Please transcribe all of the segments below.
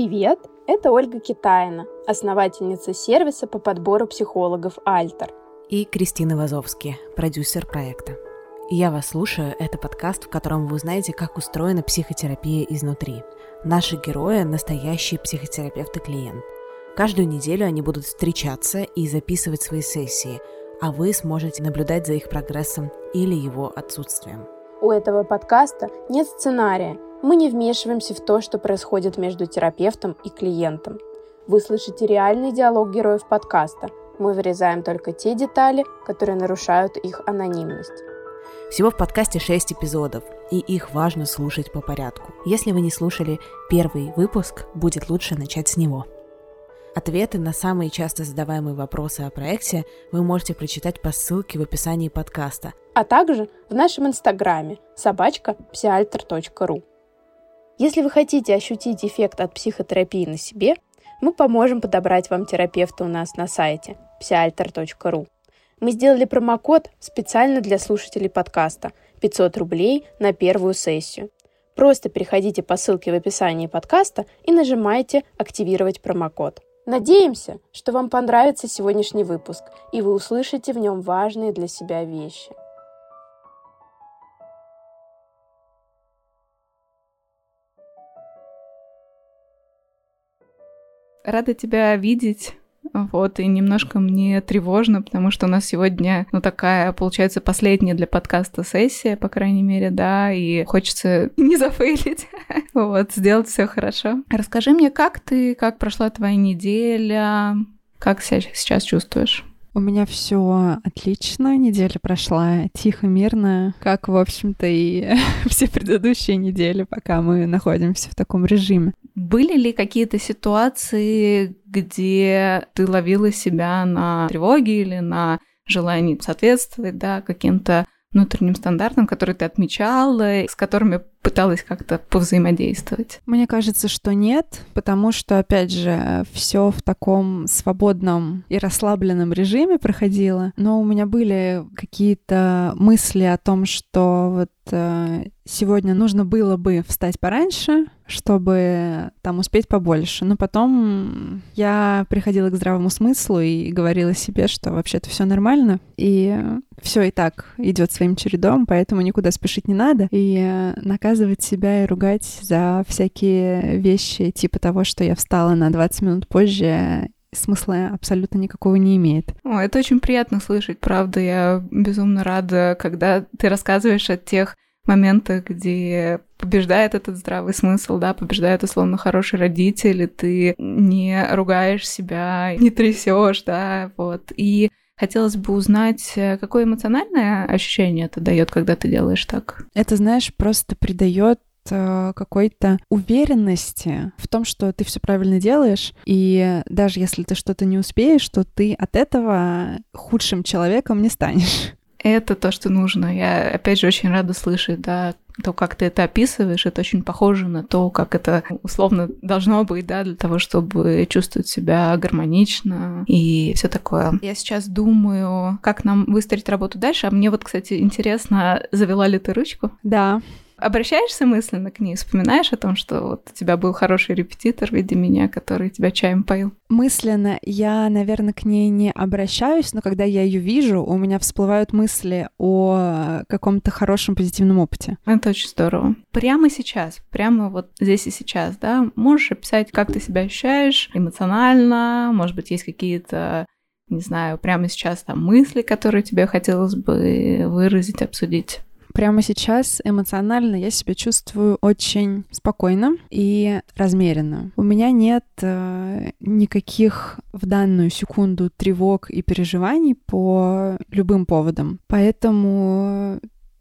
Привет! Это Ольга Китаина, основательница сервиса по подбору психологов «Альтер». И Кристина Вазовски, продюсер проекта. Я вас слушаю, это подкаст, в котором вы узнаете, как устроена психотерапия изнутри. Наши герои – настоящие психотерапевт и клиент. Каждую неделю они будут встречаться и записывать свои сессии, а вы сможете наблюдать за их прогрессом или его отсутствием. У этого подкаста нет сценария – мы не вмешиваемся в то, что происходит между терапевтом и клиентом. Вы слышите реальный диалог героев подкаста. Мы вырезаем только те детали, которые нарушают их анонимность. Всего в подкасте 6 эпизодов, и их важно слушать по порядку. Если вы не слушали первый выпуск, будет лучше начать с него. Ответы на самые часто задаваемые вопросы о проекте вы можете прочитать по ссылке в описании подкаста, а также в нашем инстаграме собачка псиальтер.ру. Если вы хотите ощутить эффект от психотерапии на себе, мы поможем подобрать вам терапевта у нас на сайте psialter.ru. Мы сделали промокод специально для слушателей подкаста 500 рублей на первую сессию. Просто переходите по ссылке в описании подкаста и нажимайте «Активировать промокод». Надеемся, что вам понравится сегодняшний выпуск, и вы услышите в нем важные для себя вещи – Рада тебя видеть. Вот, и немножко мне тревожно, потому что у нас сегодня, ну, такая, получается, последняя для подкаста сессия, по крайней мере, да, и хочется не зафейлить, вот, сделать все хорошо. Расскажи мне, как ты, как прошла твоя неделя, как себя сейчас чувствуешь? У меня все отлично, неделя прошла тихо, мирно, как, в общем-то, и все предыдущие недели, пока мы находимся в таком режиме. Были ли какие-то ситуации, где ты ловила себя на тревоге или на желании соответствовать, да, каким-то внутренним стандартам, которые ты отмечала, с которыми пыталась как-то повзаимодействовать? Мне кажется, что нет, потому что, опять же, все в таком свободном и расслабленном режиме проходило. Но у меня были какие-то мысли о том, что вот э, сегодня нужно было бы встать пораньше, чтобы там успеть побольше. Но потом я приходила к здравому смыслу и говорила себе, что вообще-то все нормально, и все и так идет своим чередом, поэтому никуда спешить не надо. И наказывать себя и ругать за всякие вещи, типа того, что я встала на 20 минут позже, смысла абсолютно никакого не имеет. О, это очень приятно слышать, правда. Я безумно рада, когда ты рассказываешь о тех моментах, где побеждает этот здравый смысл, да, побеждает условно хороший родитель, и ты не ругаешь себя, не трясешь, да, вот. И хотелось бы узнать, какое эмоциональное ощущение это дает, когда ты делаешь так? Это, знаешь, просто придает э, какой-то уверенности в том, что ты все правильно делаешь, и даже если ты что-то не успеешь, то ты от этого худшим человеком не станешь. Это то, что нужно. Я, опять же, очень рада слышать, да, то, как ты это описываешь, это очень похоже на то, как это условно должно быть, да, для того, чтобы чувствовать себя гармонично и все такое. Я сейчас думаю, как нам выстроить работу дальше. А мне вот, кстати, интересно, завела ли ты ручку? Да. Обращаешься мысленно к ней, вспоминаешь о том, что вот у тебя был хороший репетитор в виде меня, который тебя чаем поил? Мысленно я, наверное, к ней не обращаюсь, но когда я ее вижу, у меня всплывают мысли о каком-то хорошем позитивном опыте. Это очень здорово. Прямо сейчас, прямо вот здесь и сейчас, да, можешь описать, как ты себя ощущаешь эмоционально, может быть, есть какие-то не знаю, прямо сейчас там мысли, которые тебе хотелось бы выразить, обсудить прямо сейчас эмоционально я себя чувствую очень спокойно и размеренно. У меня нет э, никаких в данную секунду тревог и переживаний по любым поводам. Поэтому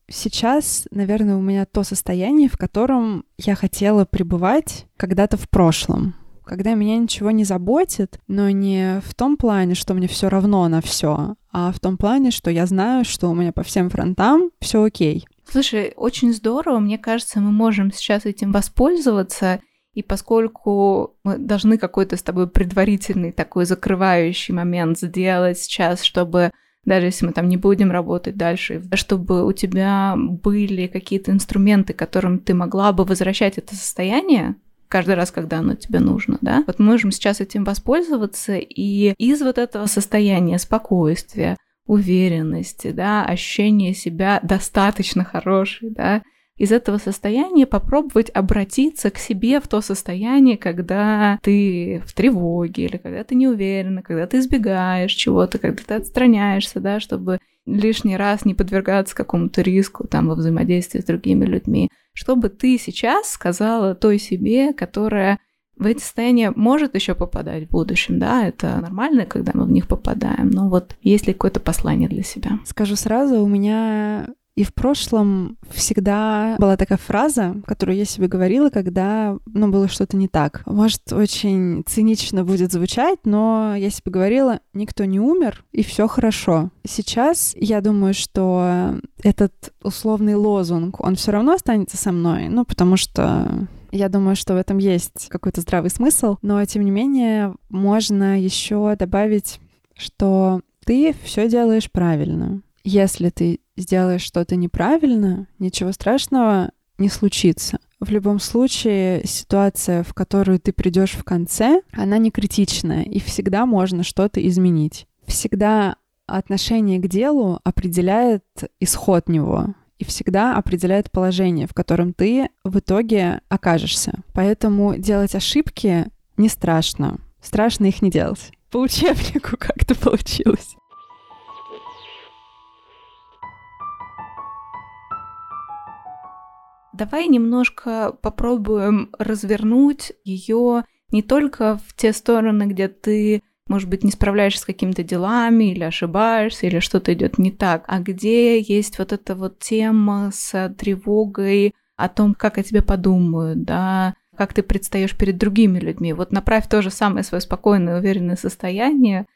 сейчас, наверное, у меня то состояние, в котором я хотела пребывать когда-то в прошлом когда меня ничего не заботит, но не в том плане, что мне все равно на все, а в том плане, что я знаю, что у меня по всем фронтам все окей. Слушай, очень здорово. Мне кажется, мы можем сейчас этим воспользоваться. И поскольку мы должны какой-то с тобой предварительный такой закрывающий момент сделать сейчас, чтобы даже если мы там не будем работать дальше, чтобы у тебя были какие-то инструменты, которым ты могла бы возвращать это состояние, каждый раз, когда оно тебе нужно, да. Вот мы можем сейчас этим воспользоваться и из вот этого состояния спокойствия, уверенности, да, ощущения себя достаточно хорошей, да, из этого состояния попробовать обратиться к себе в то состояние, когда ты в тревоге или когда ты не уверена, когда ты избегаешь чего-то, когда ты отстраняешься, да, чтобы лишний раз не подвергаться какому-то риску там во взаимодействии с другими людьми. Чтобы ты сейчас сказала той себе, которая в эти состояния может еще попадать в будущем, да, это нормально, когда мы в них попадаем, но вот есть ли какое-то послание для себя? Скажу сразу, у меня и в прошлом всегда была такая фраза, которую я себе говорила, когда ну, было что-то не так. Может, очень цинично будет звучать, но я себе говорила, никто не умер, и все хорошо. Сейчас я думаю, что этот условный лозунг, он все равно останется со мной, ну, потому что я думаю, что в этом есть какой-то здравый смысл, но тем не менее можно еще добавить, что ты все делаешь правильно. Если ты сделаешь что-то неправильно, ничего страшного не случится. В любом случае, ситуация, в которую ты придешь в конце, она не критичная, и всегда можно что-то изменить. Всегда отношение к делу определяет исход него и всегда определяет положение, в котором ты в итоге окажешься. Поэтому делать ошибки не страшно. Страшно их не делать. По учебнику как-то получилось. Давай немножко попробуем развернуть ее не только в те стороны, где ты, может быть, не справляешься с какими-то делами или ошибаешься, или что-то идет не так, а где есть вот эта вот тема с тревогой о том, как о тебе подумают, да, как ты предстаешь перед другими людьми. Вот направь то же самое свое спокойное, уверенное состояние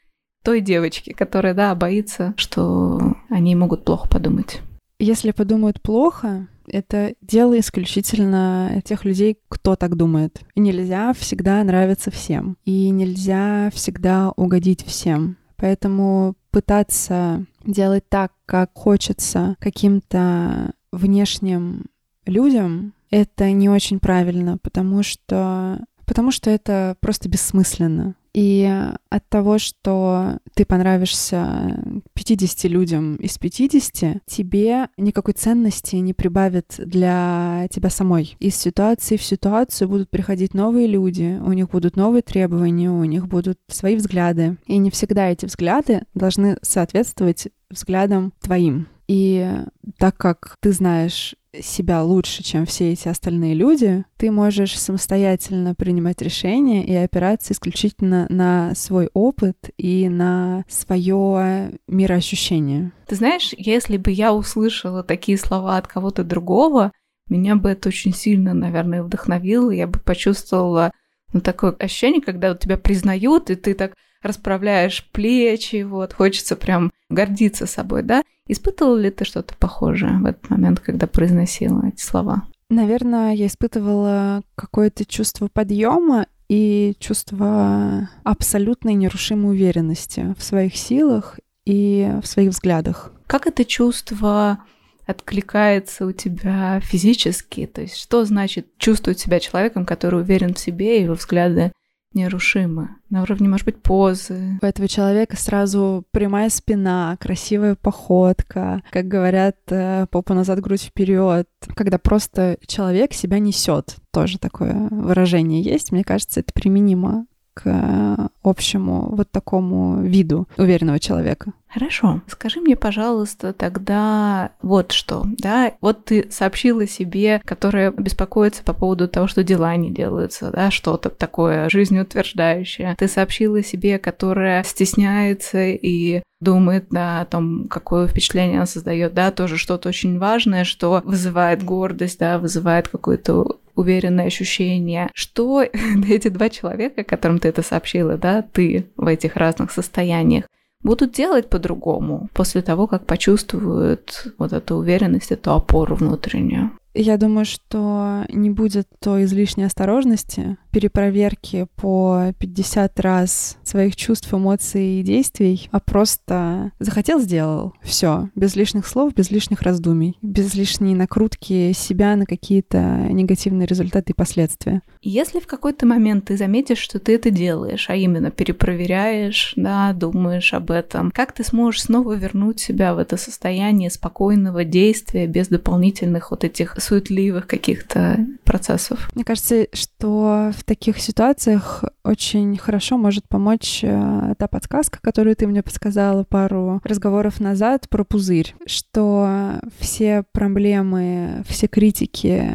той девочки, которая, да, боится, что они могут плохо подумать. Если подумают плохо, это дело исключительно тех людей, кто так думает. И нельзя всегда нравиться всем. И нельзя всегда угодить всем. Поэтому пытаться делать так, как хочется каким-то внешним людям, это не очень правильно, потому что, потому что это просто бессмысленно. И от того, что ты понравишься 50 людям из 50, тебе никакой ценности не прибавит для тебя самой. Из ситуации в ситуацию будут приходить новые люди, у них будут новые требования, у них будут свои взгляды. И не всегда эти взгляды должны соответствовать взглядам твоим. И так как ты знаешь себя лучше, чем все эти остальные люди, ты можешь самостоятельно принимать решения и опираться исключительно на свой опыт и на свое мироощущение. Ты знаешь, если бы я услышала такие слова от кого-то другого, меня бы это очень сильно, наверное, вдохновило, я бы почувствовала ну, такое ощущение, когда тебя признают, и ты так расправляешь плечи, вот, хочется прям гордиться собой, да? Испытывала ли ты что-то похожее в этот момент, когда произносила эти слова? Наверное, я испытывала какое-то чувство подъема и чувство абсолютной нерушимой уверенности в своих силах и в своих взглядах. Как это чувство откликается у тебя физически? То есть что значит чувствовать себя человеком, который уверен в себе, и его взгляды нерушимы. На уровне, может быть, позы. У этого человека сразу прямая спина, красивая походка, как говорят, э, попа назад, грудь вперед. Когда просто человек себя несет, тоже такое выражение есть. Мне кажется, это применимо к э, общему вот такому виду уверенного человека. Хорошо. Скажи мне, пожалуйста, тогда вот что, да? Вот ты сообщила себе, которая беспокоится по поводу того, что дела не делаются, да, что-то такое жизнеутверждающее. Ты сообщила себе, которая стесняется и думает, да, о том, какое впечатление она создает, да, тоже что-то очень важное, что вызывает гордость, да, вызывает какое-то уверенное ощущение, что эти два человека, которым ты это сообщила, да, ты в этих разных состояниях, будут делать по-другому после того, как почувствуют вот эту уверенность, эту опору внутреннюю. Я думаю, что не будет той излишней осторожности, перепроверки по 50 раз своих чувств, эмоций и действий, а просто захотел, сделал. Все, без лишних слов, без лишних раздумий, без лишней накрутки себя на какие-то негативные результаты и последствия. Если в какой-то момент ты заметишь, что ты это делаешь, а именно перепроверяешь, да, думаешь об этом, как ты сможешь снова вернуть себя в это состояние спокойного действия без дополнительных вот этих суетливых каких-то процессов? Мне кажется, что в таких ситуациях очень хорошо может помочь э, та подсказка, которую ты мне подсказала пару разговоров назад про пузырь, что все проблемы, все критики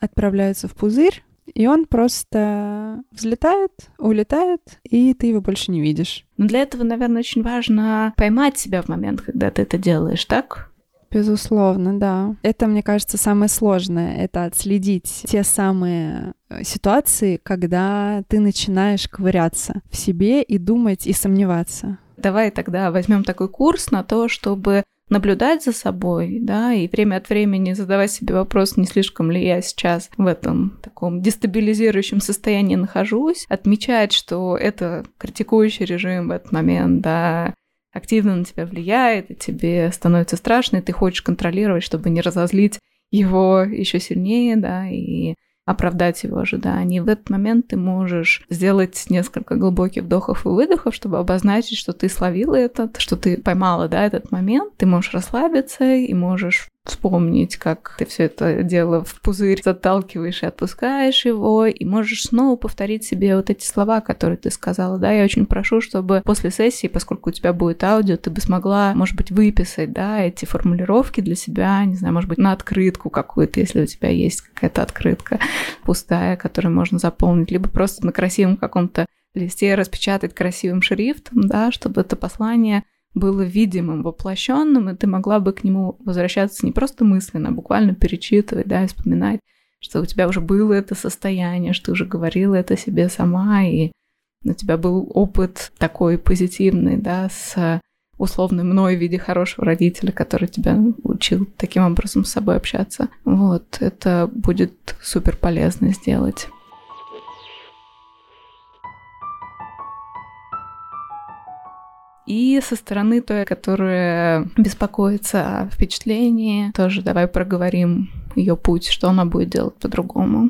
отправляются в пузырь, и он просто взлетает, улетает, и ты его больше не видишь. Но для этого, наверное, очень важно поймать себя в момент, когда ты это делаешь, так? Безусловно, да. Это, мне кажется, самое сложное. Это отследить те самые э, ситуации, когда ты начинаешь ковыряться в себе и думать, и сомневаться. Давай тогда возьмем такой курс на то, чтобы наблюдать за собой, да, и время от времени задавать себе вопрос, не слишком ли я сейчас в этом таком дестабилизирующем состоянии нахожусь, отмечать, что это критикующий режим в этот момент, да, активно на тебя влияет, и тебе становится страшно, и ты хочешь контролировать, чтобы не разозлить его еще сильнее, да, и оправдать его ожидания. И в этот момент ты можешь сделать несколько глубоких вдохов и выдохов, чтобы обозначить, что ты словила этот, что ты поймала, да, этот момент. Ты можешь расслабиться и можешь вспомнить, как ты все это дело в пузырь заталкиваешь и отпускаешь его, и можешь снова повторить себе вот эти слова, которые ты сказала. Да, я очень прошу, чтобы после сессии, поскольку у тебя будет аудио, ты бы смогла, может быть, выписать, да, эти формулировки для себя, не знаю, может быть, на открытку какую-то, если у тебя есть какая-то открытка пустая, которую можно заполнить, либо просто на красивом каком-то листе распечатать красивым шрифтом, да, чтобы это послание было видимым, воплощенным, и ты могла бы к нему возвращаться не просто мысленно, а буквально перечитывать, да, и вспоминать, что у тебя уже было это состояние, что ты уже говорила это себе сама, и у тебя был опыт такой позитивный, да, с условно мной в виде хорошего родителя, который тебя учил таким образом с собой общаться. Вот, это будет супер полезно сделать. И со стороны той, которая беспокоится о впечатлении, тоже давай проговорим ее путь, что она будет делать по-другому.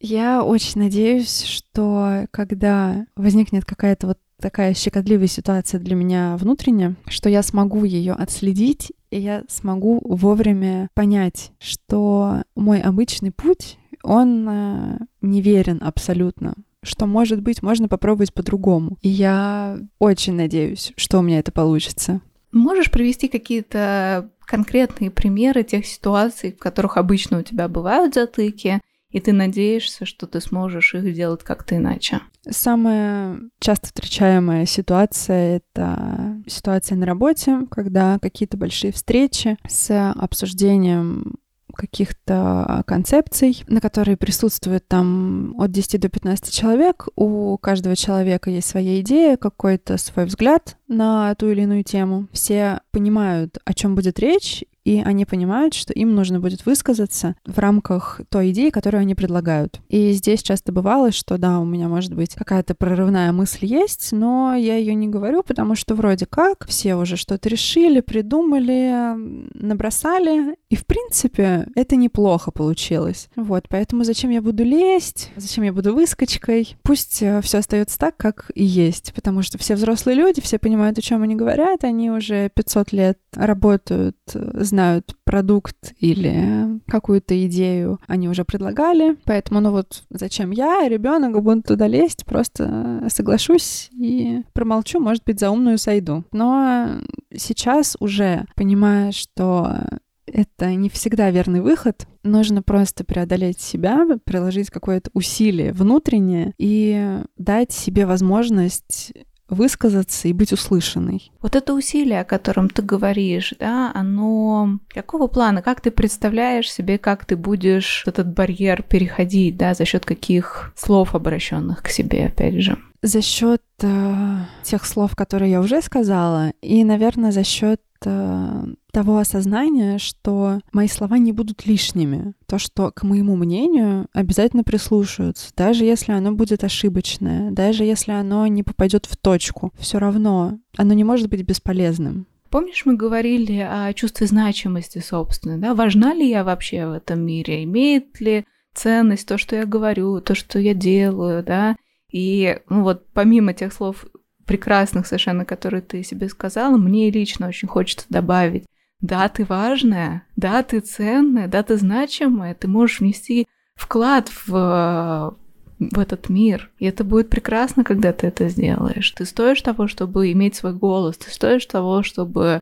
Я очень надеюсь, что когда возникнет какая-то вот такая щекотливая ситуация для меня внутренняя, что я смогу ее отследить, и я смогу вовремя понять, что мой обычный путь, он э, неверен абсолютно что, может быть, можно попробовать по-другому. И я очень надеюсь, что у меня это получится. Можешь привести какие-то конкретные примеры тех ситуаций, в которых обычно у тебя бывают затыки, и ты надеешься, что ты сможешь их делать как-то иначе? Самая часто встречаемая ситуация — это ситуация на работе, когда какие-то большие встречи с обсуждением каких-то концепций, на которые присутствует там от 10 до 15 человек. У каждого человека есть своя идея, какой-то свой взгляд на ту или иную тему. Все понимают, о чем будет речь, и они понимают, что им нужно будет высказаться в рамках той идеи, которую они предлагают. И здесь часто бывало, что да, у меня может быть какая-то прорывная мысль есть, но я ее не говорю, потому что вроде как все уже что-то решили, придумали, набросали, и в принципе это неплохо получилось. Вот, поэтому зачем я буду лезть, зачем я буду выскочкой? Пусть э, все остается так, как и есть, потому что все взрослые люди, все понимают, о чем они говорят, они уже 500 лет работают, знают знают продукт или какую-то идею, они уже предлагали. Поэтому, ну вот, зачем я, ребенок, буду туда лезть, просто соглашусь и промолчу, может быть, за умную сойду. Но сейчас уже понимая, что это не всегда верный выход. Нужно просто преодолеть себя, приложить какое-то усилие внутреннее и дать себе возможность высказаться и быть услышанной. Вот это усилие, о котором ты говоришь, да, оно какого плана? Как ты представляешь себе, как ты будешь этот барьер переходить, да, за счет каких слов, обращенных к себе, опять же? За счет э, тех слов, которые я уже сказала, и, наверное, за счет э, того осознания, что мои слова не будут лишними. То, что к моему мнению обязательно прислушаются, даже если оно будет ошибочное, даже если оно не попадет в точку, все равно оно не может быть бесполезным. Помнишь, мы говорили о чувстве значимости собственной, да? Важна ли я вообще в этом мире? Имеет ли ценность то, что я говорю, то, что я делаю, да? И ну вот помимо тех слов прекрасных совершенно, которые ты себе сказала, мне лично очень хочется добавить, да, ты важная, да, ты ценная, да, ты значимая, ты можешь внести вклад в в этот мир. И это будет прекрасно, когда ты это сделаешь. Ты стоишь того, чтобы иметь свой голос, ты стоишь того, чтобы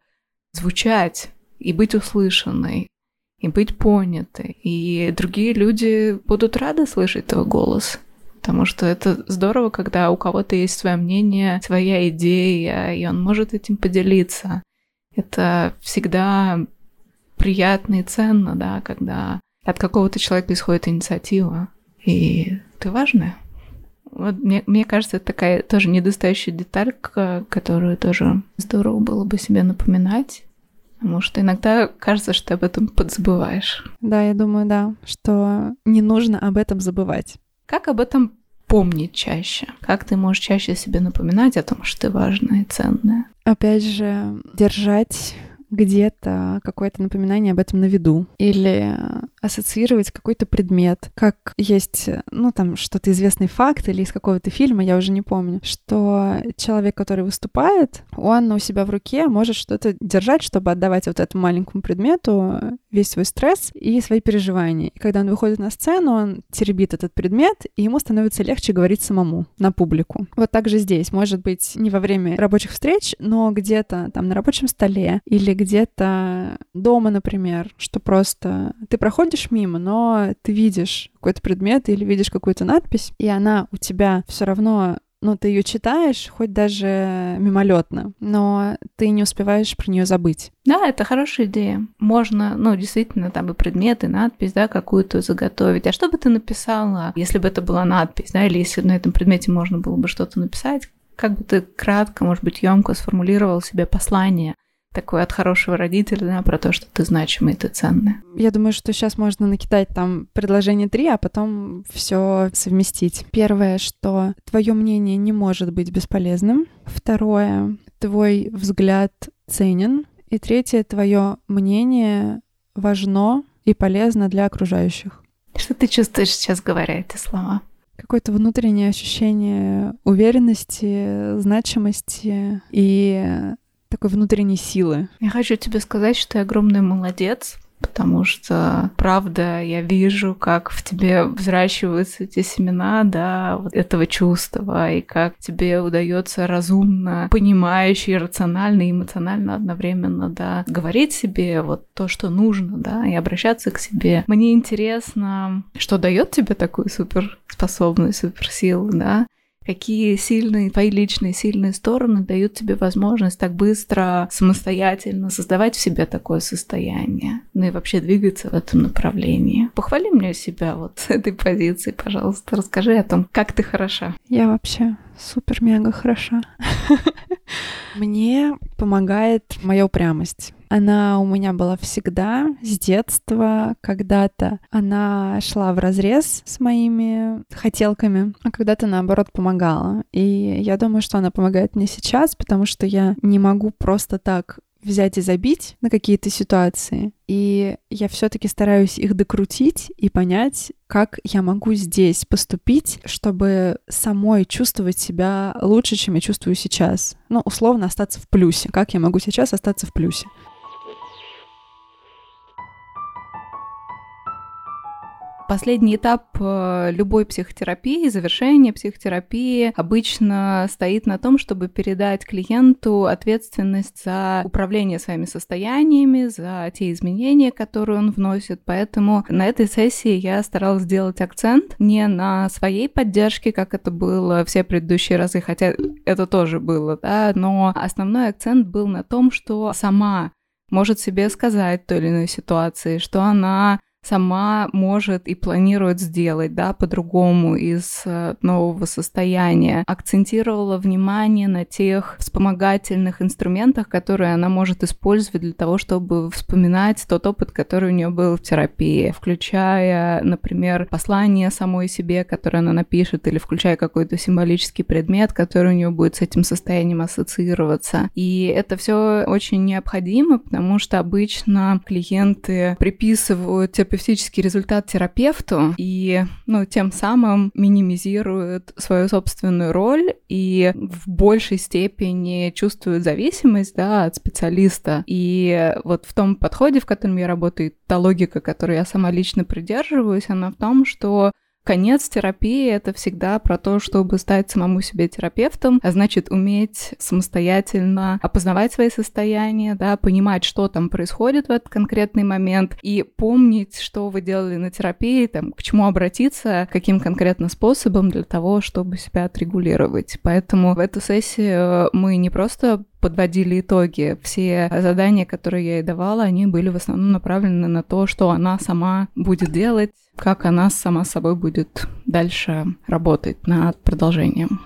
звучать и быть услышанной, и быть понятой. И другие люди будут рады слышать твой голос. Потому что это здорово, когда у кого-то есть свое мнение, своя идея, и он может этим поделиться. Это всегда приятно и ценно, да, когда от какого-то человека исходит инициатива. И ты важная. Вот мне, мне кажется, это такая тоже недостающая деталь, которую тоже здорово было бы себе напоминать. Потому что иногда кажется, что ты об этом подзабываешь. Да, я думаю, да, что не нужно об этом забывать. Как об этом помнить чаще? Как ты можешь чаще себе напоминать о том, что ты важная и ценная? Опять же, держать где-то какое-то напоминание об этом на виду или ассоциировать какой-то предмет, как есть, ну, там, что-то известный факт или из какого-то фильма, я уже не помню, что человек, который выступает, он у себя в руке может что-то держать, чтобы отдавать вот этому маленькому предмету весь свой стресс и свои переживания. И когда он выходит на сцену, он теребит этот предмет, и ему становится легче говорить самому на публику. Вот так же здесь. Может быть, не во время рабочих встреч, но где-то там на рабочем столе или где-то дома, например, что просто ты проходишь мимо, но ты видишь какой-то предмет или видишь какую-то надпись, и она у тебя все равно ну, ты ее читаешь, хоть даже мимолетно, но ты не успеваешь про нее забыть. Да, это хорошая идея. Можно, ну, действительно, там и предметы, надпись, да, какую-то заготовить. А что бы ты написала, если бы это была надпись, да, или если на этом предмете можно было бы что-то написать? Как бы ты кратко, может быть, емко сформулировал себе послание такое от хорошего родителя, про то, что ты значимый, ты ценный. Я думаю, что сейчас можно накидать там предложение три, а потом все совместить. Первое, что твое мнение не может быть бесполезным. Второе, твой взгляд ценен. И третье, твое мнение важно и полезно для окружающих. Что ты чувствуешь сейчас, говоря эти слова? Какое-то внутреннее ощущение уверенности, значимости и такой внутренней силы. Я хочу тебе сказать, что ты огромный молодец, потому что, правда, я вижу, как в тебе взращиваются эти семена, да, вот этого чувства, и как тебе удается разумно, понимающе, рационально и эмоционально одновременно, да, говорить себе вот то, что нужно, да, и обращаться к себе. Мне интересно, что дает тебе такую суперспособность, суперсилу, да, какие сильные, твои личные сильные стороны дают тебе возможность так быстро, самостоятельно создавать в себе такое состояние, ну и вообще двигаться в этом направлении. Похвали мне себя вот с этой позиции, пожалуйста, расскажи о том, как ты хороша. Я вообще супер-мега хороша. Мне помогает моя упрямость. Она у меня была всегда, с детства, когда-то. Она шла в разрез с моими хотелками, а когда-то, наоборот, помогала. И я думаю, что она помогает мне сейчас, потому что я не могу просто так взять и забить на какие-то ситуации. И я все-таки стараюсь их докрутить и понять, как я могу здесь поступить, чтобы самой чувствовать себя лучше, чем я чувствую сейчас. Ну, условно, остаться в плюсе. Как я могу сейчас остаться в плюсе? Последний этап э, любой психотерапии, завершение психотерапии обычно стоит на том, чтобы передать клиенту ответственность за управление своими состояниями, за те изменения, которые он вносит. Поэтому на этой сессии я старалась сделать акцент не на своей поддержке, как это было все предыдущие разы, хотя это тоже было, да, но основной акцент был на том, что сама может себе сказать той или иной ситуации, что она сама может и планирует сделать, да, по-другому из э, нового состояния. Акцентировала внимание на тех вспомогательных инструментах, которые она может использовать для того, чтобы вспоминать тот опыт, который у нее был в терапии, включая, например, послание самой себе, которое она напишет, или включая какой-то символический предмет, который у нее будет с этим состоянием ассоциироваться. И это все очень необходимо, потому что обычно клиенты приписывают терапевтический результат терапевту и, ну, тем самым минимизируют свою собственную роль и в большей степени чувствуют зависимость, да, от специалиста. И вот в том подходе, в котором я работаю, та логика, которой я сама лично придерживаюсь, она в том, что Конец терапии — это всегда про то, чтобы стать самому себе терапевтом, а значит, уметь самостоятельно опознавать свои состояния, да, понимать, что там происходит в этот конкретный момент, и помнить, что вы делали на терапии, там, к чему обратиться, каким конкретно способом для того, чтобы себя отрегулировать. Поэтому в эту сессию мы не просто подводили итоги. Все задания, которые я ей давала, они были в основном направлены на то, что она сама будет делать, как она сама собой будет дальше работать над продолжением.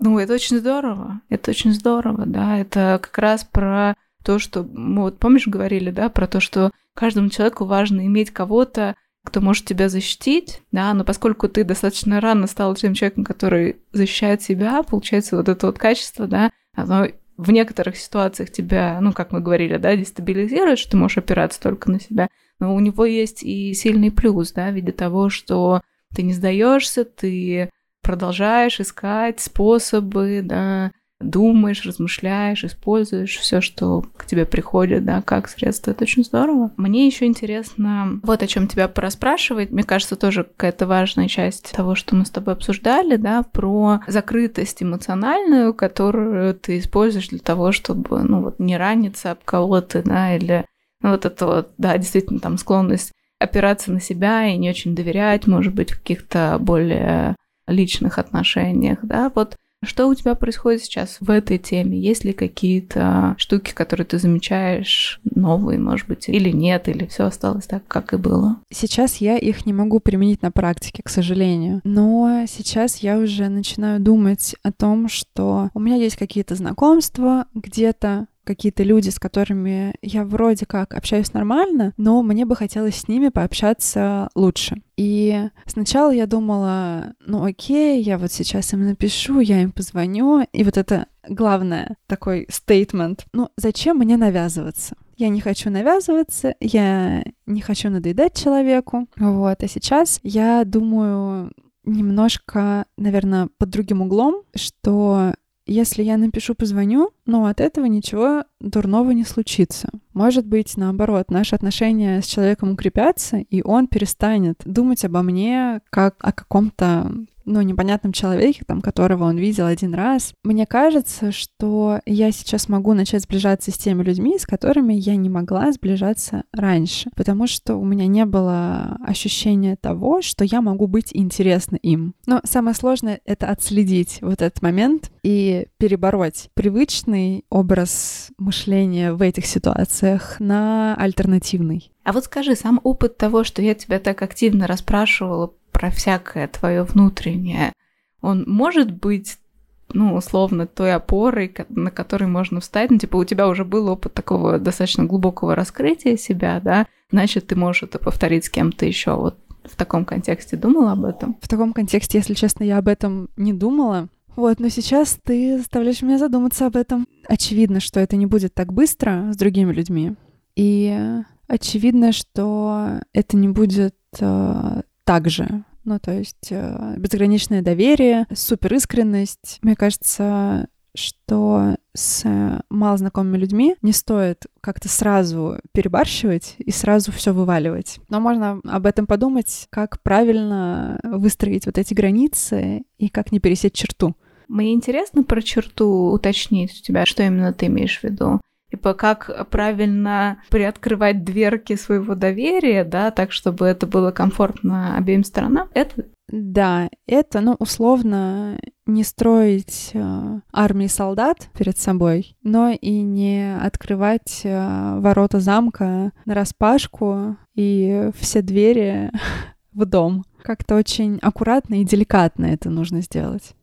Ну, это очень здорово. Это очень здорово, да. Это как раз про то, что мы вот помнишь говорили, да, про то, что каждому человеку важно иметь кого-то, кто может тебя защитить, да, но поскольку ты достаточно рано стал тем человеком, который защищает себя, получается, вот это вот качество, да, оно в некоторых ситуациях тебя, ну, как мы говорили, да, дестабилизирует, что ты можешь опираться только на себя, но у него есть и сильный плюс, да, в виде того, что ты не сдаешься, ты продолжаешь искать способы, да, думаешь, размышляешь, используешь все, что к тебе приходит, да, как средство. Это очень здорово. Мне еще интересно вот о чем тебя пораспрашивать. Мне кажется, тоже какая-то важная часть того, что мы с тобой обсуждали, да, про закрытость эмоциональную, которую ты используешь для того, чтобы, ну, вот не раниться об кого-то, да, или ну, вот это вот, да, действительно, там склонность опираться на себя и не очень доверять, может быть, в каких-то более личных отношениях, да, вот что у тебя происходит сейчас в этой теме? Есть ли какие-то штуки, которые ты замечаешь новые, может быть, или нет, или все осталось так, как и было? Сейчас я их не могу применить на практике, к сожалению. Но сейчас я уже начинаю думать о том, что у меня есть какие-то знакомства где-то, какие-то люди, с которыми я вроде как общаюсь нормально, но мне бы хотелось с ними пообщаться лучше. И сначала я думала, ну окей, я вот сейчас им напишу, я им позвоню, и вот это главное, такой стейтмент. Ну, зачем мне навязываться? Я не хочу навязываться, я не хочу надоедать человеку. Вот, а сейчас я думаю немножко, наверное, под другим углом, что если я напишу, позвоню, но от этого ничего дурного не случится. Может быть, наоборот, наши отношения с человеком укрепятся, и он перестанет думать обо мне как о каком-то ну, непонятном человеке, там, которого он видел один раз. Мне кажется, что я сейчас могу начать сближаться с теми людьми, с которыми я не могла сближаться раньше, потому что у меня не было ощущения того, что я могу быть интересна им. Но самое сложное — это отследить вот этот момент и перебороть привычный образ мышления в этих ситуациях на альтернативный. А вот скажи, сам опыт того, что я тебя так активно расспрашивала про всякое твое внутреннее, он может быть ну, условно, той опорой, на которой можно встать. Ну, типа, у тебя уже был опыт такого достаточно глубокого раскрытия себя, да, значит, ты можешь это повторить с кем-то еще. Вот в таком контексте думала об этом? В таком контексте, если честно, я об этом не думала. Вот, но сейчас ты заставляешь меня задуматься об этом. Очевидно, что это не будет так быстро с другими людьми. И очевидно, что это не будет э, так же. Ну, то есть э, безграничное доверие, супер искренность. Мне кажется, что с малознакомыми людьми не стоит как-то сразу перебарщивать и сразу все вываливать. Но можно об этом подумать, как правильно выстроить вот эти границы и как не пересечь черту. Мне интересно про черту уточнить у тебя, что именно ты имеешь в виду. Типа как правильно приоткрывать дверки своего доверия, да, так, чтобы это было комфортно обеим сторонам, это да, это, ну, условно, не строить э, армии солдат перед собой, но и не открывать э, ворота замка на распашку и все двери в дом. Как-то очень аккуратно и деликатно это нужно сделать.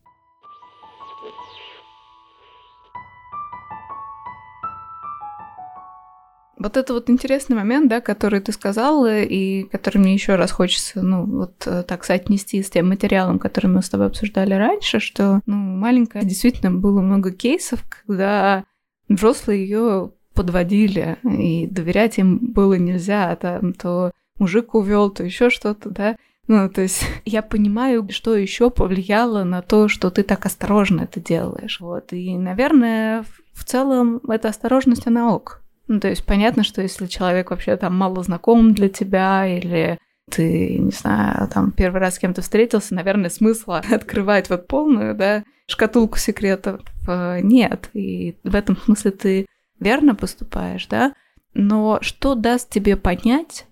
Вот это вот интересный момент, да, который ты сказала, и который мне еще раз хочется, ну, вот э, так соотнести с тем материалом, который мы с тобой обсуждали раньше, что, ну, маленькая действительно было много кейсов, когда взрослые ее подводили, и доверять им было нельзя, там, то мужик увел, то еще что-то, да. Ну, то есть я понимаю, что еще повлияло на то, что ты так осторожно это делаешь. Вот. И, наверное, в целом эта осторожность, она ок. Ну, то есть понятно, что если человек вообще там мало знаком для тебя или ты, не знаю, там первый раз с кем-то встретился, наверное, смысла открывать вот полную, да, шкатулку секретов э, нет. И в этом смысле ты верно поступаешь, да. Но что даст тебе понять,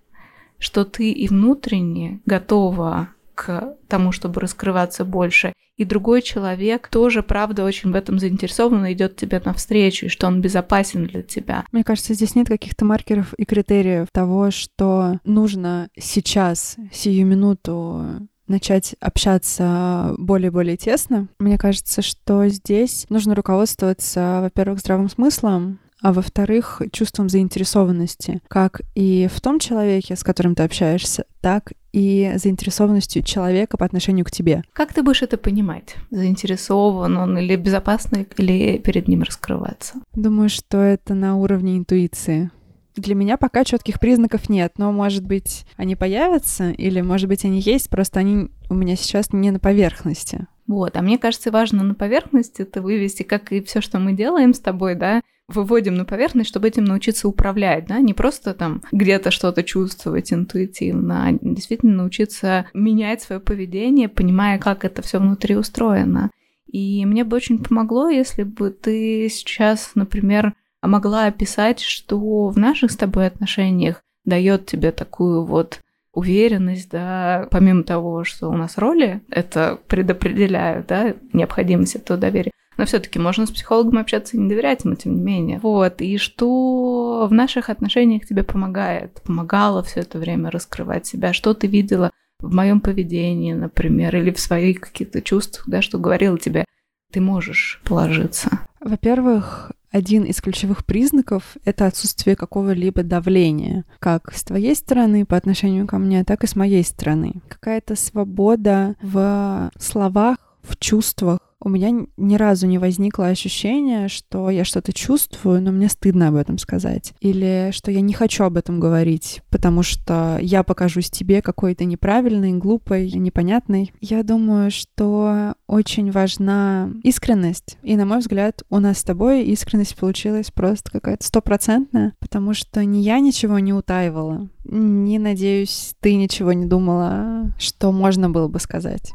что ты и внутренне готова к тому, чтобы раскрываться больше, и другой человек тоже, правда, очень в этом заинтересован идет тебе навстречу, и что он безопасен для тебя. Мне кажется, здесь нет каких-то маркеров и критериев того, что нужно сейчас, сию минуту начать общаться более-более тесно. Мне кажется, что здесь нужно руководствоваться, во-первых, здравым смыслом, а во-вторых, чувством заинтересованности, как и в том человеке, с которым ты общаешься, так и заинтересованностью человека по отношению к тебе. Как ты будешь это понимать? Заинтересован он или безопасно или перед ним раскрываться? Думаю, что это на уровне интуиции. Для меня пока четких признаков нет, но, может быть, они появятся, или, может быть, они есть, просто они у меня сейчас не на поверхности. Вот, а мне кажется, важно на поверхности это вывести, как и все, что мы делаем с тобой, да, выводим на поверхность, чтобы этим научиться управлять, да, не просто там где-то что-то чувствовать интуитивно, а действительно научиться менять свое поведение, понимая, как это все внутри устроено. И мне бы очень помогло, если бы ты сейчас, например, могла описать, что в наших с тобой отношениях дает тебе такую вот уверенность, да, помимо того, что у нас роли это предопределяют, да, необходимость этого доверия, но все-таки можно с психологом общаться и не доверять ему, тем не менее. Вот, и что в наших отношениях тебе помогает, помогало все это время раскрывать себя, что ты видела в моем поведении, например, или в своих каких-то чувствах, да, что говорила тебе, ты можешь положиться. Во-первых, один из ключевых признаков — это отсутствие какого-либо давления, как с твоей стороны по отношению ко мне, так и с моей стороны. Какая-то свобода в словах, в чувствах, у меня ни разу не возникло ощущения, что я что-то чувствую, но мне стыдно об этом сказать. Или что я не хочу об этом говорить, потому что я покажусь тебе какой-то неправильной, глупой, непонятной. Я думаю, что очень важна искренность. И, на мой взгляд, у нас с тобой искренность получилась просто какая-то стопроцентная, потому что ни я ничего не утаивала, ни, надеюсь, ты ничего не думала, что можно было бы сказать.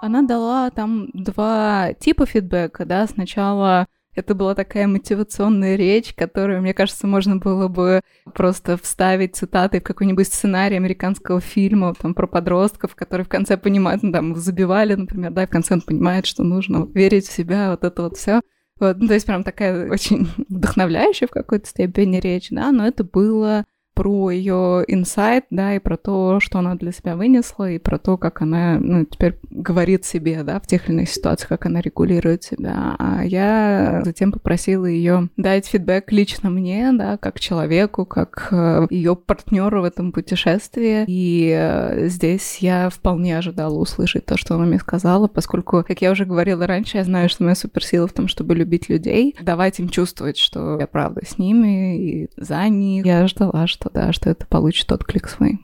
Она дала там два типа фидбэка, да, сначала это была такая мотивационная речь, которую, мне кажется, можно было бы просто вставить цитаты в какой-нибудь сценарий американского фильма там, про подростков, которые в конце понимают, ну, там, забивали, например, да, в конце он понимает, что нужно верить в себя, вот это вот все. Вот, ну, то есть прям такая очень вдохновляющая в какой-то степени речь, да, но это было про ее инсайт, да, и про то, что она для себя вынесла, и про то, как она, ну, теперь говорит себе, да, в тех или иных ситуациях, как она регулирует себя. А я затем попросила ее дать фидбэк лично мне, да, как человеку, как э, ее партнеру в этом путешествии. И э, здесь я вполне ожидала услышать то, что она мне сказала, поскольку, как я уже говорила раньше, я знаю, что моя суперсила в том, чтобы любить людей, давать им чувствовать, что я правда с ними и за них. Я ждала, что да, что это получит отклик свой.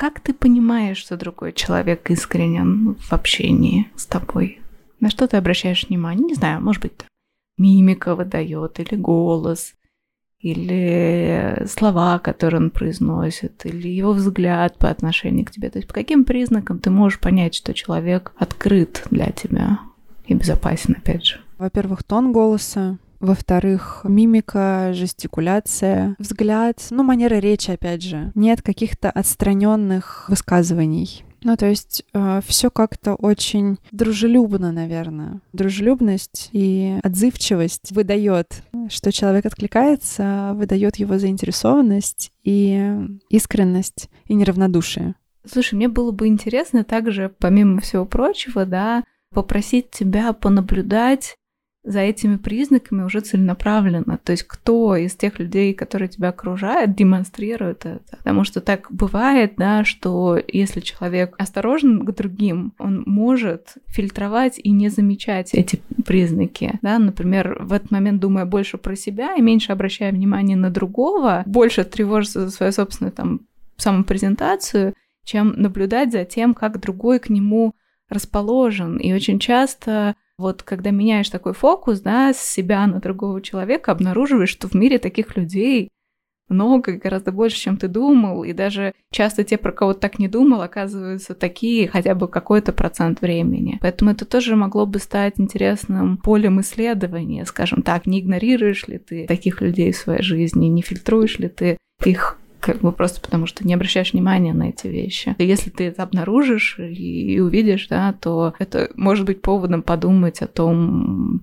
Как ты понимаешь, что другой человек искренен в общении с тобой? На что ты обращаешь внимание? Не знаю, может быть, мимика выдает или голос, или слова, которые он произносит, или его взгляд по отношению к тебе. То есть по каким признакам ты можешь понять, что человек открыт для тебя и безопасен, опять же? Во-первых, тон голоса, во-вторых, мимика, жестикуляция, взгляд, ну, манера речи, опять же. Нет каких-то отстраненных высказываний. Ну, то есть э, все как-то очень дружелюбно, наверное. Дружелюбность и отзывчивость выдает, что человек откликается, выдает его заинтересованность и искренность и неравнодушие. Слушай, мне было бы интересно также, помимо всего прочего, да, попросить тебя понаблюдать за этими признаками уже целенаправленно. То есть кто из тех людей, которые тебя окружают, демонстрирует это. Потому что так бывает, да, что если человек осторожен к другим, он может фильтровать и не замечать эти признаки. Да? Например, в этот момент думая больше про себя и меньше обращая внимание на другого, больше тревожится за свою собственную там самопрезентацию, чем наблюдать за тем, как другой к нему расположен. И очень часто вот когда меняешь такой фокус, да, с себя на другого человека, обнаруживаешь, что в мире таких людей много, гораздо больше, чем ты думал, и даже часто те, про кого так не думал, оказываются такие хотя бы какой-то процент времени. Поэтому это тоже могло бы стать интересным полем исследования, скажем так, не игнорируешь ли ты таких людей в своей жизни, не фильтруешь ли ты их как бы просто потому, что не обращаешь внимания на эти вещи. И если ты это обнаружишь и, и увидишь, да, то это может быть поводом подумать о том,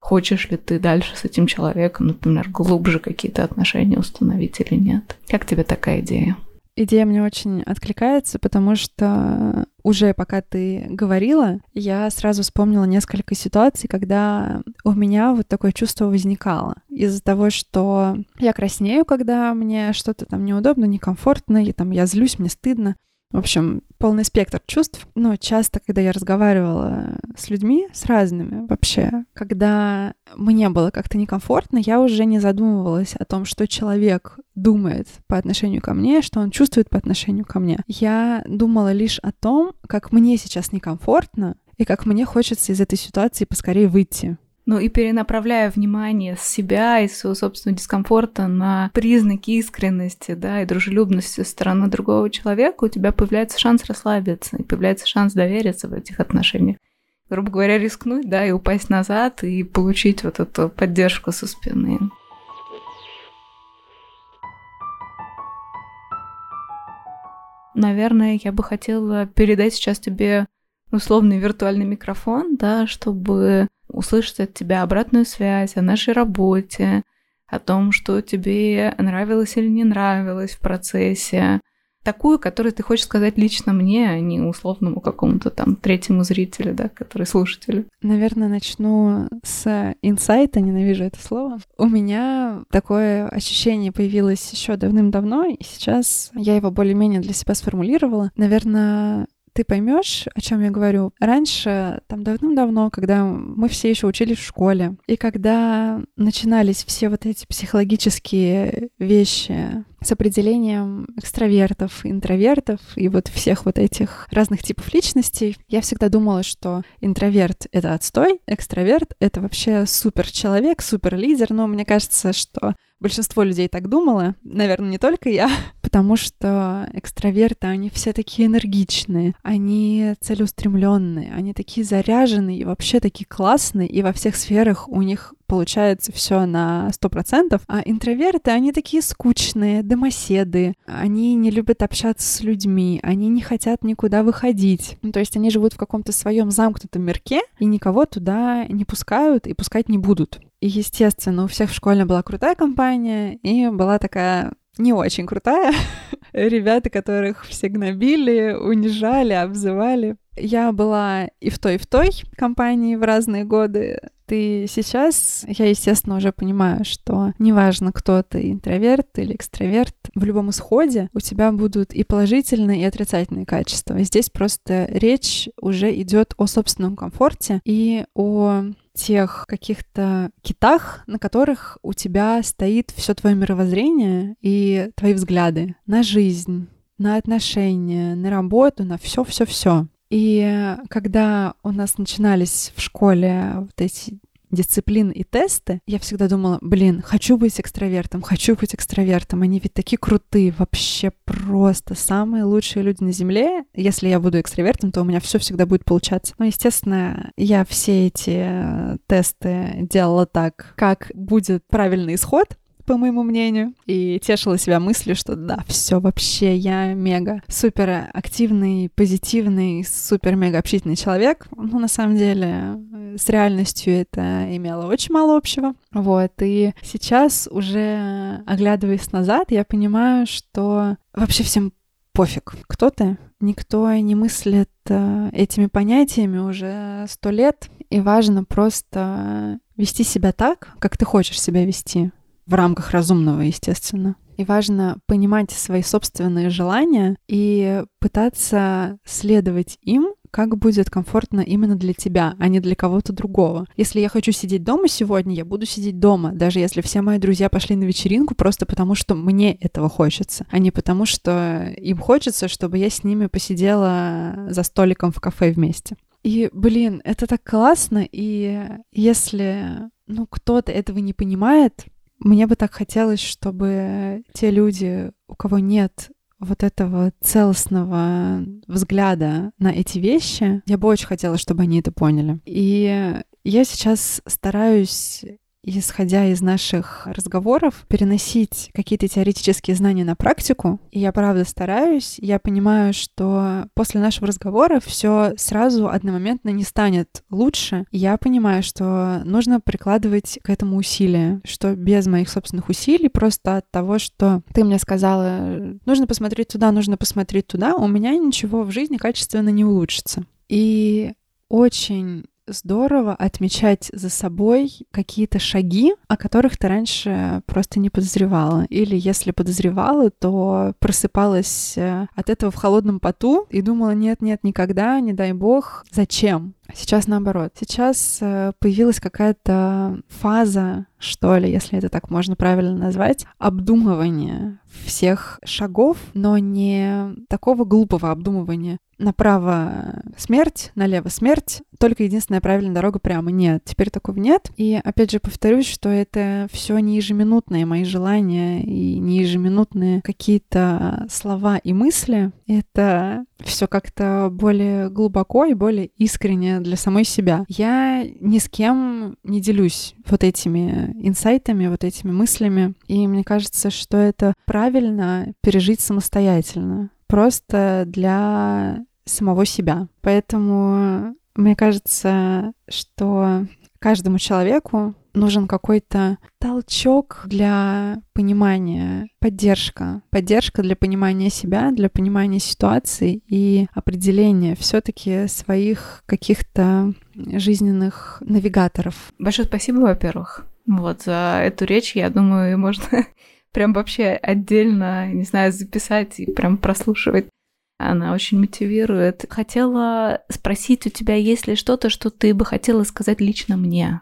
хочешь ли ты дальше с этим человеком, например, глубже какие-то отношения установить или нет. Как тебе такая идея? Идея мне очень откликается, потому что уже пока ты говорила, я сразу вспомнила несколько ситуаций, когда у меня вот такое чувство возникало. Из-за того, что я краснею, когда мне что-то там неудобно, некомфортно, и там я злюсь, мне стыдно. В общем, полный спектр чувств. Но часто, когда я разговаривала с людьми, с разными вообще, когда мне было как-то некомфортно, я уже не задумывалась о том, что человек думает по отношению ко мне, что он чувствует по отношению ко мне. Я думала лишь о том, как мне сейчас некомфортно и как мне хочется из этой ситуации поскорее выйти. Ну и перенаправляя внимание с себя и своего собственного дискомфорта на признаки искренности, да, и дружелюбности со стороны другого человека, у тебя появляется шанс расслабиться, и появляется шанс довериться в этих отношениях. Грубо говоря, рискнуть, да, и упасть назад, и получить вот эту поддержку со спины. Наверное, я бы хотела передать сейчас тебе условный виртуальный микрофон, да, чтобы услышать от тебя обратную связь о нашей работе, о том, что тебе нравилось или не нравилось в процессе. Такую, которую ты хочешь сказать лично мне, а не условному какому-то там третьему зрителю, да, который слушателю. Наверное, начну с инсайта, ненавижу это слово. У меня такое ощущение появилось еще давным-давно, и сейчас я его более-менее для себя сформулировала. Наверное, ты поймешь, о чем я говорю. Раньше, там давным-давно, когда мы все еще учились в школе, и когда начинались все вот эти психологические вещи с определением экстравертов, интровертов и вот всех вот этих разных типов личностей, я всегда думала, что интроверт — это отстой, экстраверт — это вообще супер человек, супер лидер, но мне кажется, что большинство людей так думало, наверное, не только я, потому что экстраверты, они все такие энергичные, они целеустремленные, они такие заряженные и вообще такие классные, и во всех сферах у них получается все на сто процентов, а интроверты, они такие скучные, домоседы, они не любят общаться с людьми, они не хотят никуда выходить. Ну, то есть они живут в каком-то своем замкнутом мирке и никого туда не пускают и пускать не будут. И, естественно, у всех в школе была крутая компания, и была такая не очень крутая. Ребята, которых все гнобили, унижали, обзывали. Я была и в той, и в той компании в разные годы. Ты сейчас, я, естественно, уже понимаю, что неважно, кто ты, интроверт или экстраверт, в любом исходе у тебя будут и положительные, и отрицательные качества. Здесь просто речь уже идет о собственном комфорте и о тех каких-то китах, на которых у тебя стоит все твое мировоззрение и твои взгляды на жизнь, на отношения, на работу, на все, все, все. И когда у нас начинались в школе вот эти дисциплин и тесты, я всегда думала, блин, хочу быть экстравертом, хочу быть экстравертом. Они ведь такие крутые, вообще просто самые лучшие люди на Земле. Если я буду экстравертом, то у меня все всегда будет получаться. Но, естественно, я все эти э, тесты делала так, как будет правильный исход, по моему мнению, и тешила себя мыслью, что да, все вообще, я мега супер активный, позитивный, супер мега общительный человек. Ну, на самом деле, э, с реальностью это имело очень мало общего. Вот, и сейчас уже, оглядываясь назад, я понимаю, что вообще всем пофиг, кто ты. Никто не мыслит э, этими понятиями уже сто лет, и важно просто вести себя так, как ты хочешь себя вести в рамках разумного, естественно. И важно понимать свои собственные желания и пытаться следовать им, как будет комфортно именно для тебя, а не для кого-то другого. Если я хочу сидеть дома сегодня, я буду сидеть дома, даже если все мои друзья пошли на вечеринку, просто потому что мне этого хочется, а не потому что им хочется, чтобы я с ними посидела за столиком в кафе вместе. И, блин, это так классно, и если, ну, кто-то этого не понимает, мне бы так хотелось, чтобы те люди, у кого нет вот этого целостного взгляда на эти вещи, я бы очень хотела, чтобы они это поняли. И я сейчас стараюсь исходя из наших разговоров, переносить какие-то теоретические знания на практику. И я правда стараюсь. Я понимаю, что после нашего разговора все сразу одномоментно не станет лучше. я понимаю, что нужно прикладывать к этому усилия, что без моих собственных усилий, просто от того, что ты мне сказала, нужно посмотреть туда, нужно посмотреть туда, у меня ничего в жизни качественно не улучшится. И очень здорово отмечать за собой какие-то шаги, о которых ты раньше просто не подозревала. Или если подозревала, то просыпалась э, от этого в холодном поту и думала, нет-нет, никогда, не дай бог, зачем? Сейчас наоборот. Сейчас э, появилась какая-то фаза, что ли, если это так можно правильно назвать, обдумывания всех шагов, но не такого глупого обдумывания. Направо смерть, налево смерть, только единственная правильная дорога прямо. Нет, теперь такого нет. И опять же повторюсь, что это все не ежеминутные мои желания и не ежеминутные какие-то слова и мысли. Это все как-то более глубоко и более искренне для самой себя. Я ни с кем не делюсь вот этими инсайтами, вот этими мыслями, и мне кажется, что это правильно пережить самостоятельно, просто для самого себя. Поэтому мне кажется, что каждому человеку нужен какой-то толчок для понимания, поддержка. Поддержка для понимания себя, для понимания ситуации и определения все-таки своих каких-то жизненных навигаторов. Большое спасибо, во-первых, вот за эту речь. Я думаю, можно прям вообще отдельно, не знаю, записать и прям прослушивать. Она очень мотивирует. Хотела спросить у тебя, есть ли что-то, что ты бы хотела сказать лично мне?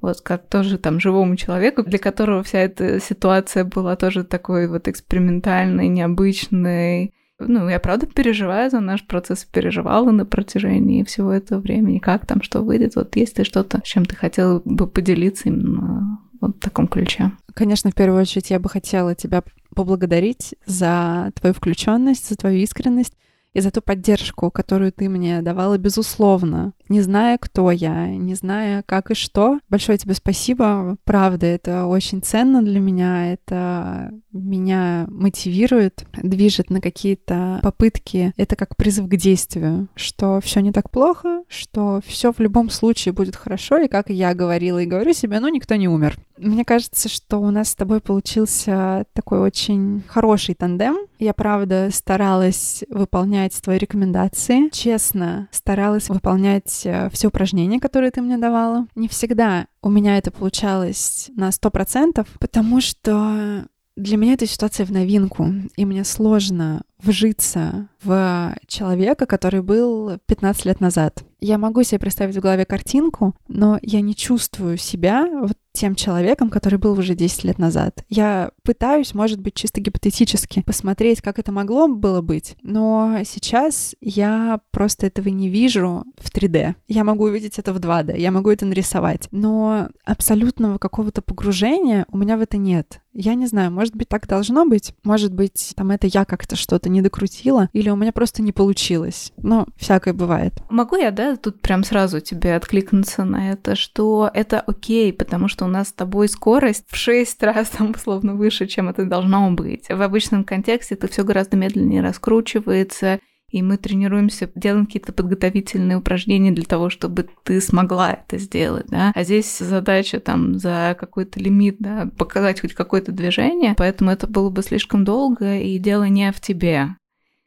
Вот как тоже там живому человеку, для которого вся эта ситуация была тоже такой вот экспериментальной, необычной. Ну, я правда переживаю за наш процесс, переживала на протяжении всего этого времени, как там, что выйдет. Вот есть ли что-то, чем ты хотела бы поделиться именно вот в таком ключе? Конечно, в первую очередь я бы хотела тебя поблагодарить за твою включенность, за твою искренность и за ту поддержку, которую ты мне давала, безусловно. Не зная, кто я, не зная, как и что. Большое тебе спасибо. Правда, это очень ценно для меня. Это меня мотивирует, движет на какие-то попытки. Это как призыв к действию, что все не так плохо, что все в любом случае будет хорошо. И как я говорила и говорю себе, ну, никто не умер. Мне кажется, что у нас с тобой получился такой очень хороший тандем. Я, правда, старалась выполнять твои рекомендации, честно старалась выполнять э, все упражнения, которые ты мне давала. Не всегда у меня это получалось на сто процентов, потому что для меня эта ситуация в новинку, и мне сложно вжиться в человека, который был 15 лет назад. Я могу себе представить в голове картинку, но я не чувствую себя вот тем человеком, который был уже 10 лет назад. Я пытаюсь, может быть, чисто гипотетически посмотреть, как это могло было быть, но сейчас я просто этого не вижу в 3D. Я могу увидеть это в 2D, я могу это нарисовать, но абсолютного какого-то погружения у меня в это нет. Я не знаю, может быть, так должно быть. Может быть, там это я как-то что-то не докрутила, или у меня просто не получилось. Но всякое бывает. Могу я, да, тут прям сразу тебе откликнуться на это, что это окей, потому что нас с тобой скорость в шесть раз там условно выше, чем это должно быть. В обычном контексте это все гораздо медленнее раскручивается, и мы тренируемся, делаем какие-то подготовительные упражнения для того, чтобы ты смогла это сделать, да. А здесь задача там за какой-то лимит, да, показать хоть какое-то движение, поэтому это было бы слишком долго, и дело не в тебе.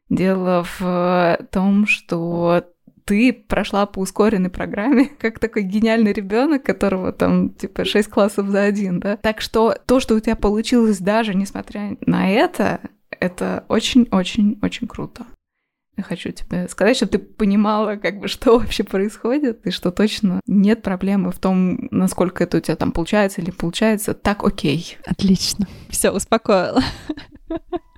Дело в том, что ты прошла по ускоренной программе, как такой гениальный ребенок, которого там типа 6 классов за один, да. Так что то, что у тебя получилось даже несмотря на это, это очень-очень-очень круто. Я хочу тебе сказать, чтобы ты понимала, как бы, что вообще происходит, и что точно нет проблемы в том, насколько это у тебя там получается или получается. Так окей. Отлично. Все, успокоила.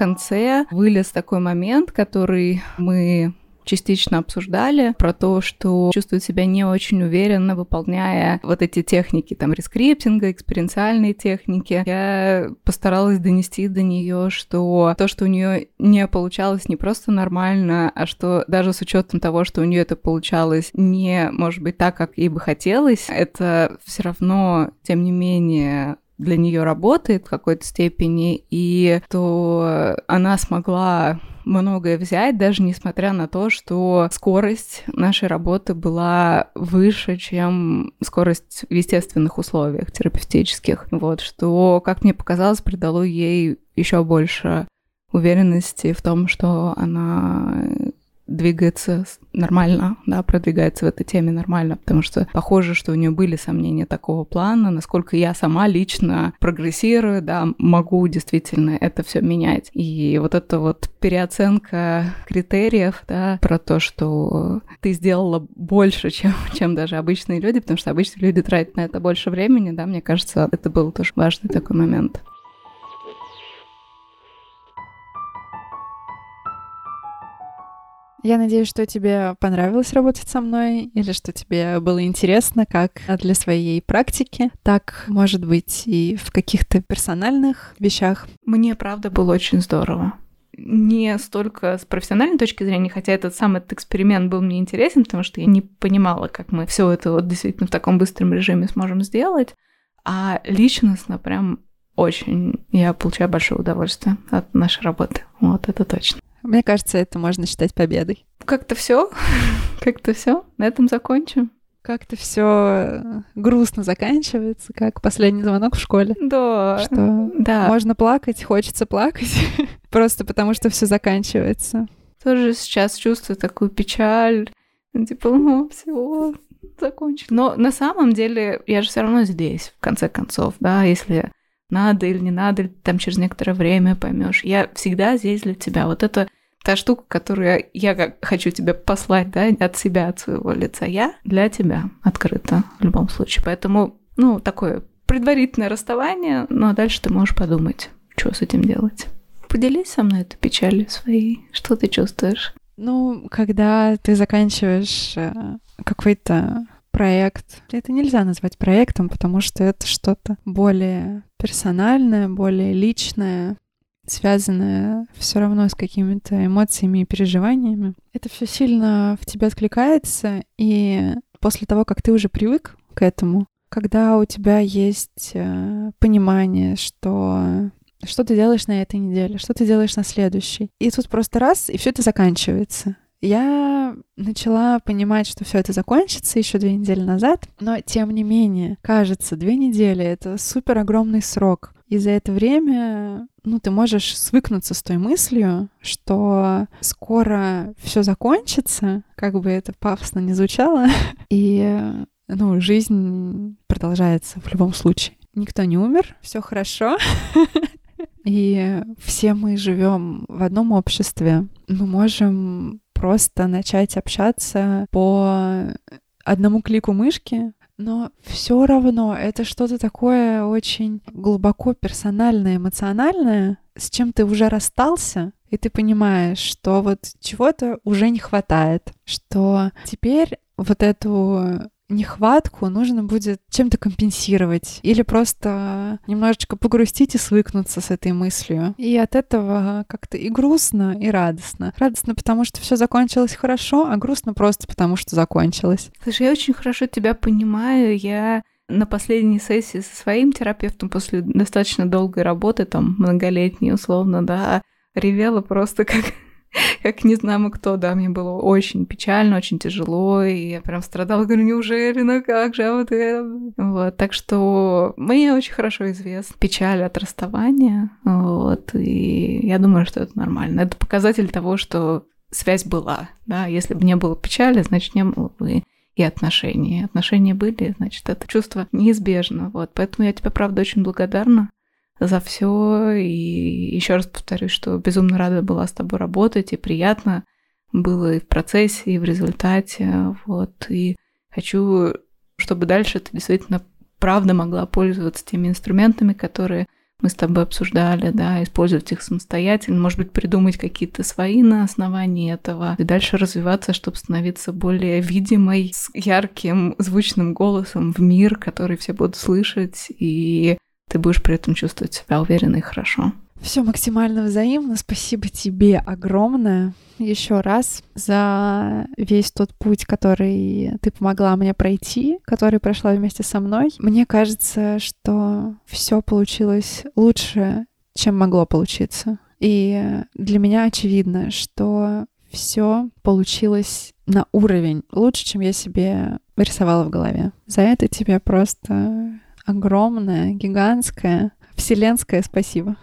конце вылез такой момент, который мы частично обсуждали про то, что чувствует себя не очень уверенно, выполняя вот эти техники, там, рескриптинга, экспериментальные техники. Я постаралась донести до нее, что то, что у нее не получалось не просто нормально, а что даже с учетом того, что у нее это получалось не, может быть, так, как ей бы хотелось, это все равно, тем не менее, для нее работает в какой-то степени, и то она смогла многое взять, даже несмотря на то, что скорость нашей работы была выше, чем скорость в естественных условиях терапевтических. Вот, что, как мне показалось, придало ей еще больше уверенности в том, что она двигается нормально, да, продвигается в этой теме нормально, потому что похоже, что у нее были сомнения такого плана, насколько я сама лично прогрессирую, да, могу действительно это все менять. И вот эта вот переоценка критериев, да, про то, что ты сделала больше, чем, чем даже обычные люди, потому что обычные люди тратят на это больше времени, да, мне кажется, это был тоже важный такой момент. Я надеюсь, что тебе понравилось работать со мной, или что тебе было интересно как для своей практики, так, может быть, и в каких-то персональных вещах. Мне, правда, было очень здорово не столько с профессиональной точки зрения, хотя этот сам этот эксперимент был мне интересен, потому что я не понимала, как мы все это вот действительно в таком быстром режиме сможем сделать, а личностно прям очень я получаю большое удовольствие от нашей работы. Вот это точно. Мне кажется, это можно считать победой. Как-то все, как-то все. На этом закончим. Как-то все грустно заканчивается, как последний звонок в школе. Да. Что да. можно плакать, хочется плакать, просто потому что все заканчивается. Тоже сейчас чувствую такую печаль. Типа, ну, все, закончили. Но на самом деле я же все равно здесь, в конце концов, да, если надо или не надо, или там через некоторое время поймешь. Я всегда здесь для тебя. Вот это та штука, которую я как хочу тебе послать, да, от себя, от своего лица. Я для тебя открыта в любом случае. Поэтому, ну, такое предварительное расставание, ну, а дальше ты можешь подумать, что с этим делать. Поделись со мной этой печалью своей. Что ты чувствуешь? Ну, когда ты заканчиваешь э, какой-то проект. Это нельзя назвать проектом, потому что это что-то более персональное, более личное, связанное все равно с какими-то эмоциями и переживаниями. Это все сильно в тебя откликается, и после того, как ты уже привык к этому, когда у тебя есть э, понимание, что что ты делаешь на этой неделе, что ты делаешь на следующей. И тут просто раз, и все это заканчивается. Я начала понимать, что все это закончится еще две недели назад, но тем не менее, кажется, две недели — это супер огромный срок. И за это время, ну, ты можешь свыкнуться с той мыслью, что скоро все закончится, как бы это пафосно не звучало, и, ну, жизнь продолжается в любом случае. Никто не умер, все хорошо. И все мы живем в одном обществе. Мы можем просто начать общаться по одному клику мышки, но все равно это что-то такое очень глубоко персональное, эмоциональное, с чем ты уже расстался, и ты понимаешь, что вот чего-то уже не хватает, что теперь вот эту нехватку нужно будет чем-то компенсировать или просто немножечко погрустить и свыкнуться с этой мыслью. И от этого как-то и грустно, и радостно. Радостно, потому что все закончилось хорошо, а грустно просто потому, что закончилось. Слушай, я очень хорошо тебя понимаю. Я на последней сессии со своим терапевтом после достаточно долгой работы, там, многолетней условно, да, ревела просто как как не знамо кто, да, мне было очень печально, очень тяжело, и я прям страдала, говорю, неужели, ну как же, а вот это? Вот, так что мне очень хорошо известна печаль от расставания, вот, и я думаю, что это нормально. Это показатель того, что связь была, да, если бы не было печали, значит, не было бы и отношений. Отношения были, значит, это чувство неизбежно. Вот, поэтому я тебе, правда, очень благодарна за все. И еще раз повторюсь, что безумно рада была с тобой работать, и приятно было и в процессе, и в результате. Вот. И хочу, чтобы дальше ты действительно правда могла пользоваться теми инструментами, которые мы с тобой обсуждали, да, использовать их самостоятельно, может быть, придумать какие-то свои на основании этого, и дальше развиваться, чтобы становиться более видимой, с ярким, звучным голосом в мир, который все будут слышать, и ты будешь при этом чувствовать себя уверенно и хорошо. Все максимально взаимно. Спасибо тебе огромное еще раз за весь тот путь, который ты помогла мне пройти, который прошла вместе со мной. Мне кажется, что все получилось лучше, чем могло получиться. И для меня очевидно, что все получилось на уровень лучше, чем я себе рисовала в голове. За это тебе просто огромное, гигантское, вселенское спасибо.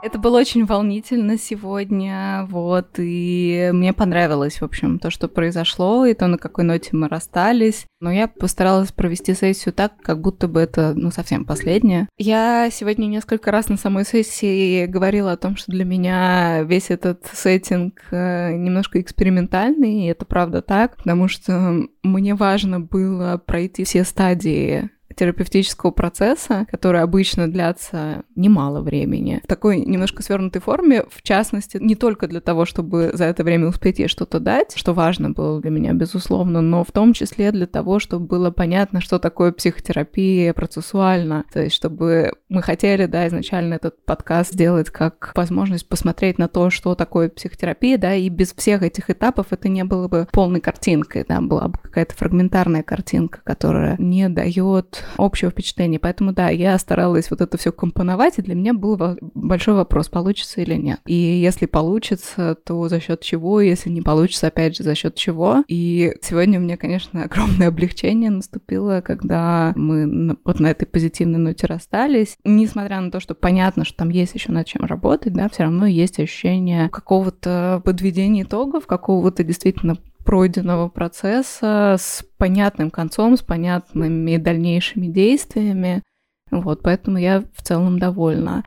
Это было очень волнительно сегодня, вот, и мне понравилось, в общем, то, что произошло, и то, на какой ноте мы расстались. Но я постаралась провести сессию так, как будто бы это, ну, совсем последняя. Я сегодня несколько раз на самой сессии говорила о том, что для меня весь этот сеттинг э, немножко экспериментальный, и это правда так, потому что мне важно было пройти все стадии терапевтического процесса, который обычно длятся немало времени, в такой немножко свернутой форме, в частности, не только для того, чтобы за это время успеть ей что-то дать, что важно было для меня, безусловно, но в том числе для того, чтобы было понятно, что такое психотерапия процессуально, то есть чтобы мы хотели, да, изначально этот подкаст сделать как возможность посмотреть на то, что такое психотерапия, да, и без всех этих этапов это не было бы полной картинкой, да, была бы какая-то фрагментарная картинка, которая не дает общего впечатления. Поэтому, да, я старалась вот это все компоновать, и для меня был большой вопрос, получится или нет. И если получится, то за счет чего, если не получится, опять же, за счет чего. И сегодня у меня, конечно, огромное облегчение наступило, когда мы вот на этой позитивной ноте расстались. Несмотря на то, что понятно, что там есть еще над чем работать, да, все равно есть ощущение какого-то подведения итогов, какого-то действительно пройденного процесса с понятным концом, с понятными дальнейшими действиями. Вот, поэтому я в целом довольна.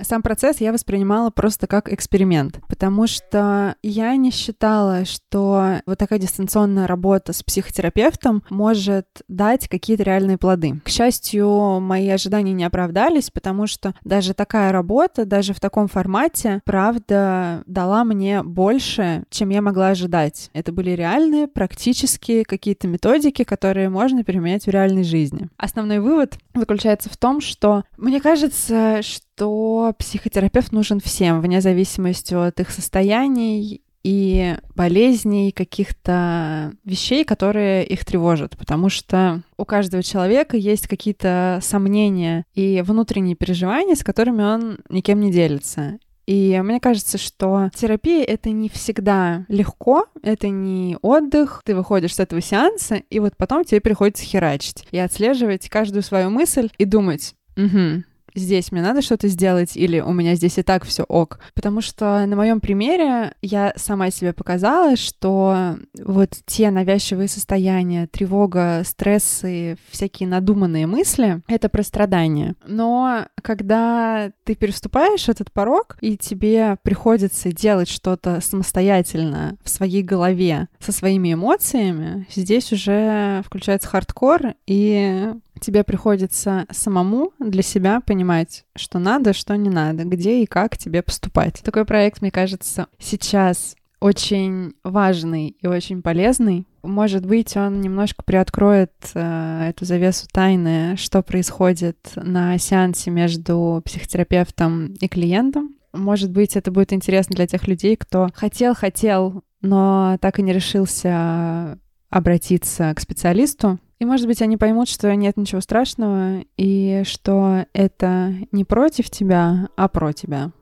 Сам процесс я воспринимала просто как эксперимент, потому что я не считала, что вот такая дистанционная работа с психотерапевтом может дать какие-то реальные плоды. К счастью, мои ожидания не оправдались, потому что даже такая работа, даже в таком формате, правда, дала мне больше, чем я могла ожидать. Это были реальные, практические какие-то методики, которые можно применять в реальной жизни. Основной вывод заключается в том, что мне кажется, что что психотерапевт нужен всем, вне зависимости от их состояний и болезней, каких-то вещей, которые их тревожат, потому что у каждого человека есть какие-то сомнения и внутренние переживания, с которыми он никем не делится. И мне кажется, что терапия — это не всегда легко, это не отдых. Ты выходишь с этого сеанса, и вот потом тебе приходится херачить и отслеживать каждую свою мысль и думать, угу, здесь мне надо что-то сделать, или у меня здесь и так все ок. Потому что на моем примере я сама себе показала, что вот те навязчивые состояния, тревога, стрессы, всякие надуманные мысли — это про страдания. Но когда ты переступаешь этот порог, и тебе приходится делать что-то самостоятельно в своей голове со своими эмоциями, здесь уже включается хардкор, и тебе приходится самому для себя понимать, что надо, что не надо, где и как тебе поступать. Такой проект, мне кажется, сейчас очень важный и очень полезный. Может быть, он немножко приоткроет э, эту завесу тайны, что происходит на сеансе между психотерапевтом и клиентом. Может быть, это будет интересно для тех людей, кто хотел-хотел, но так и не решился обратиться к специалисту. И, может быть, они поймут, что нет ничего страшного, и что это не против тебя, а про тебя.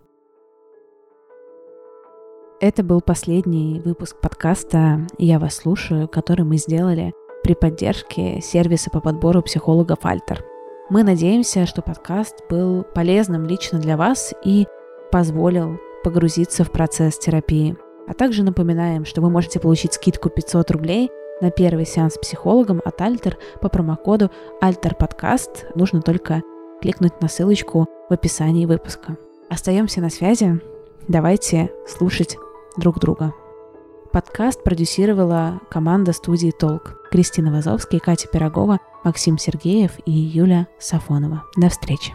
Это был последний выпуск подкаста «Я вас слушаю», который мы сделали при поддержке сервиса по подбору психологов «Альтер». Мы надеемся, что подкаст был полезным лично для вас и позволил погрузиться в процесс терапии. А также напоминаем, что вы можете получить скидку 500 рублей на первый сеанс с психологом от Альтер по промокоду альтерподкаст. Нужно только кликнуть на ссылочку в описании выпуска. Остаемся на связи. Давайте слушать друг друга. Подкаст продюсировала команда студии «Толк». Кристина Вазовский, Катя Пирогова, Максим Сергеев и Юля Сафонова. До встречи!